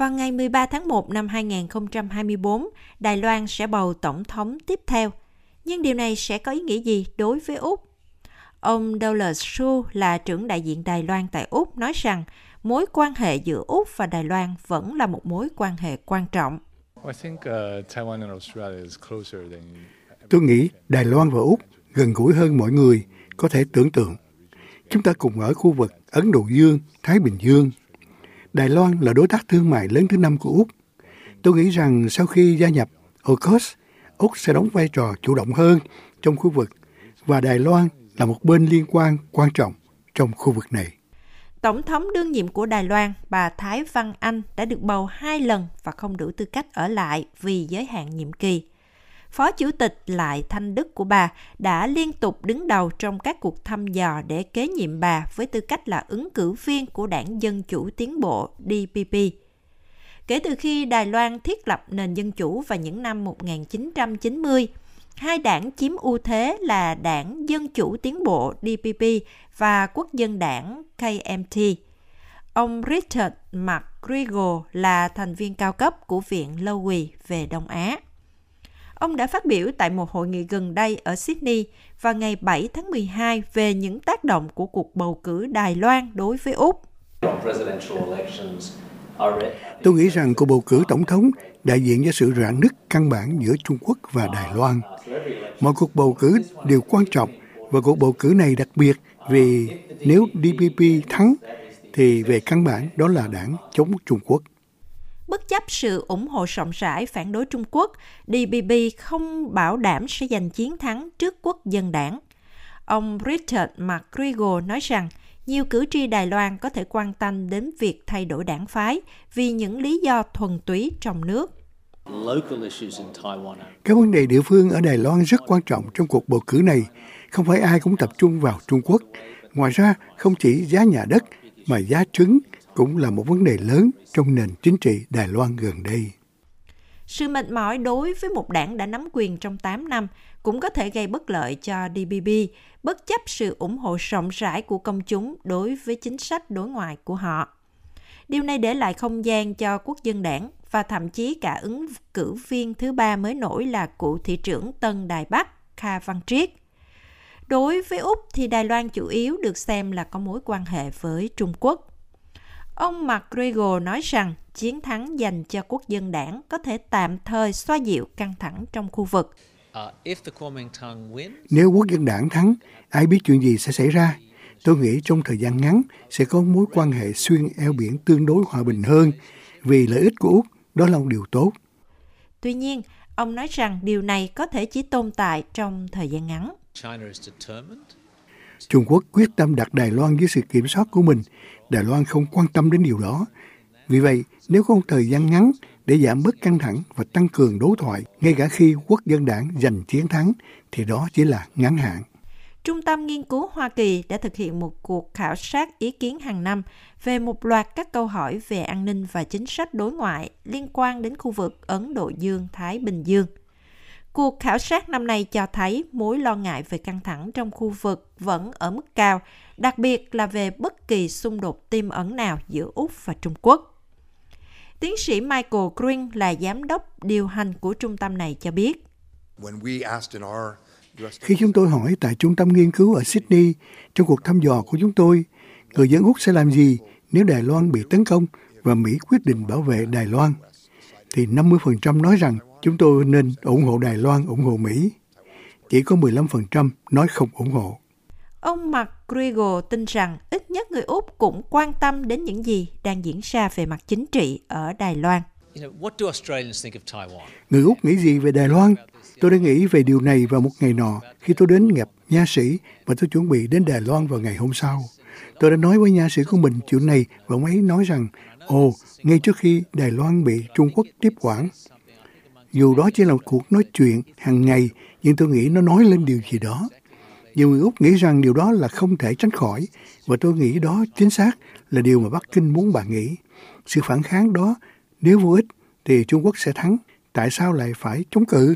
vào ngày 13 tháng 1 năm 2024, Đài Loan sẽ bầu tổng thống tiếp theo. Nhưng điều này sẽ có ý nghĩa gì đối với Úc? Ông Douglas Su là trưởng đại diện Đài Loan tại Úc nói rằng mối quan hệ giữa Úc và Đài Loan vẫn là một mối quan hệ quan trọng. Uh, Tôi nghĩ Đài Loan và Úc gần gũi hơn mọi người có thể tưởng tượng. Chúng ta cùng ở khu vực Ấn Độ Dương, Thái Bình Dương. Đài Loan là đối tác thương mại lớn thứ năm của Úc. Tôi nghĩ rằng sau khi gia nhập AUKUS, Úc sẽ đóng vai trò chủ động hơn trong khu vực và Đài Loan là một bên liên quan quan trọng trong khu vực này. Tổng thống đương nhiệm của Đài Loan, bà Thái Văn Anh đã được bầu hai lần và không đủ tư cách ở lại vì giới hạn nhiệm kỳ. Phó Chủ tịch Lại Thanh Đức của bà đã liên tục đứng đầu trong các cuộc thăm dò để kế nhiệm bà với tư cách là ứng cử viên của đảng Dân Chủ Tiến Bộ DPP. Kể từ khi Đài Loan thiết lập nền dân chủ vào những năm 1990, hai đảng chiếm ưu thế là đảng Dân Chủ Tiến Bộ DPP và Quốc dân đảng KMT. Ông Richard McGregor là thành viên cao cấp của Viện lâu quỳ về Đông Á. Ông đã phát biểu tại một hội nghị gần đây ở Sydney vào ngày 7 tháng 12 về những tác động của cuộc bầu cử Đài Loan đối với Úc. Tôi nghĩ rằng cuộc bầu cử tổng thống đại diện cho sự rạn nứt căn bản giữa Trung Quốc và Đài Loan. Mọi cuộc bầu cử đều quan trọng và cuộc bầu cử này đặc biệt vì nếu DPP thắng thì về căn bản đó là đảng chống Trung Quốc. Bất chấp sự ủng hộ rộng rãi phản đối Trung Quốc, DPP không bảo đảm sẽ giành chiến thắng trước quốc dân đảng. Ông Richard McGregor nói rằng nhiều cử tri Đài Loan có thể quan tâm đến việc thay đổi đảng phái vì những lý do thuần túy trong nước. Các vấn đề địa phương ở Đài Loan rất quan trọng trong cuộc bầu cử này. Không phải ai cũng tập trung vào Trung Quốc. Ngoài ra, không chỉ giá nhà đất mà giá trứng cũng là một vấn đề lớn trong nền chính trị Đài Loan gần đây. Sự mệt mỏi đối với một đảng đã nắm quyền trong 8 năm cũng có thể gây bất lợi cho DPP, bất chấp sự ủng hộ rộng rãi của công chúng đối với chính sách đối ngoại của họ. Điều này để lại không gian cho quốc dân đảng và thậm chí cả ứng cử viên thứ ba mới nổi là cựu thị trưởng Tân Đài Bắc Kha Văn Triết. Đối với Úc thì Đài Loan chủ yếu được xem là có mối quan hệ với Trung Quốc. Ông McGregor nói rằng chiến thắng dành cho quốc dân đảng có thể tạm thời xoa dịu căng thẳng trong khu vực. Nếu quốc dân đảng thắng, ai biết chuyện gì sẽ xảy ra? Tôi nghĩ trong thời gian ngắn sẽ có mối quan hệ xuyên eo biển tương đối hòa bình hơn vì lợi ích của Úc đó là một điều tốt. Tuy nhiên, ông nói rằng điều này có thể chỉ tồn tại trong thời gian ngắn. Trung Quốc quyết tâm đặt Đài Loan dưới sự kiểm soát của mình. Đài Loan không quan tâm đến điều đó. Vì vậy, nếu có một thời gian ngắn để giảm bớt căng thẳng và tăng cường đối thoại, ngay cả khi quốc dân đảng giành chiến thắng, thì đó chỉ là ngắn hạn. Trung tâm Nghiên cứu Hoa Kỳ đã thực hiện một cuộc khảo sát ý kiến hàng năm về một loạt các câu hỏi về an ninh và chính sách đối ngoại liên quan đến khu vực Ấn Độ Dương-Thái Bình Dương. Cuộc khảo sát năm nay cho thấy mối lo ngại về căng thẳng trong khu vực vẫn ở mức cao, đặc biệt là về bất kỳ xung đột tiềm ẩn nào giữa Úc và Trung Quốc. Tiến sĩ Michael Green là giám đốc điều hành của trung tâm này cho biết. Khi chúng tôi hỏi tại trung tâm nghiên cứu ở Sydney, trong cuộc thăm dò của chúng tôi, người dân Úc sẽ làm gì nếu Đài Loan bị tấn công và Mỹ quyết định bảo vệ Đài Loan? Thì 50% nói rằng chúng tôi nên ủng hộ Đài Loan, ủng hộ Mỹ. Chỉ có 15% nói không ủng hộ. Ông McGregor tin rằng ít nhất người Úc cũng quan tâm đến những gì đang diễn ra về mặt chính trị ở Đài Loan. Người Úc nghĩ gì về Đài Loan? Tôi đã nghĩ về điều này vào một ngày nọ khi tôi đến gặp nha sĩ và tôi chuẩn bị đến Đài Loan vào ngày hôm sau. Tôi đã nói với nha sĩ của mình chuyện này và ông ấy nói rằng, ồ, ngay trước khi Đài Loan bị Trung Quốc tiếp quản. Dù đó chỉ là một cuộc nói chuyện hàng ngày, nhưng tôi nghĩ nó nói lên điều gì đó. Nhiều người Úc nghĩ rằng điều đó là không thể tránh khỏi, và tôi nghĩ đó chính xác là điều mà Bắc Kinh muốn bạn nghĩ. Sự phản kháng đó, nếu vô ích, thì Trung Quốc sẽ thắng. Tại sao lại phải chống cự?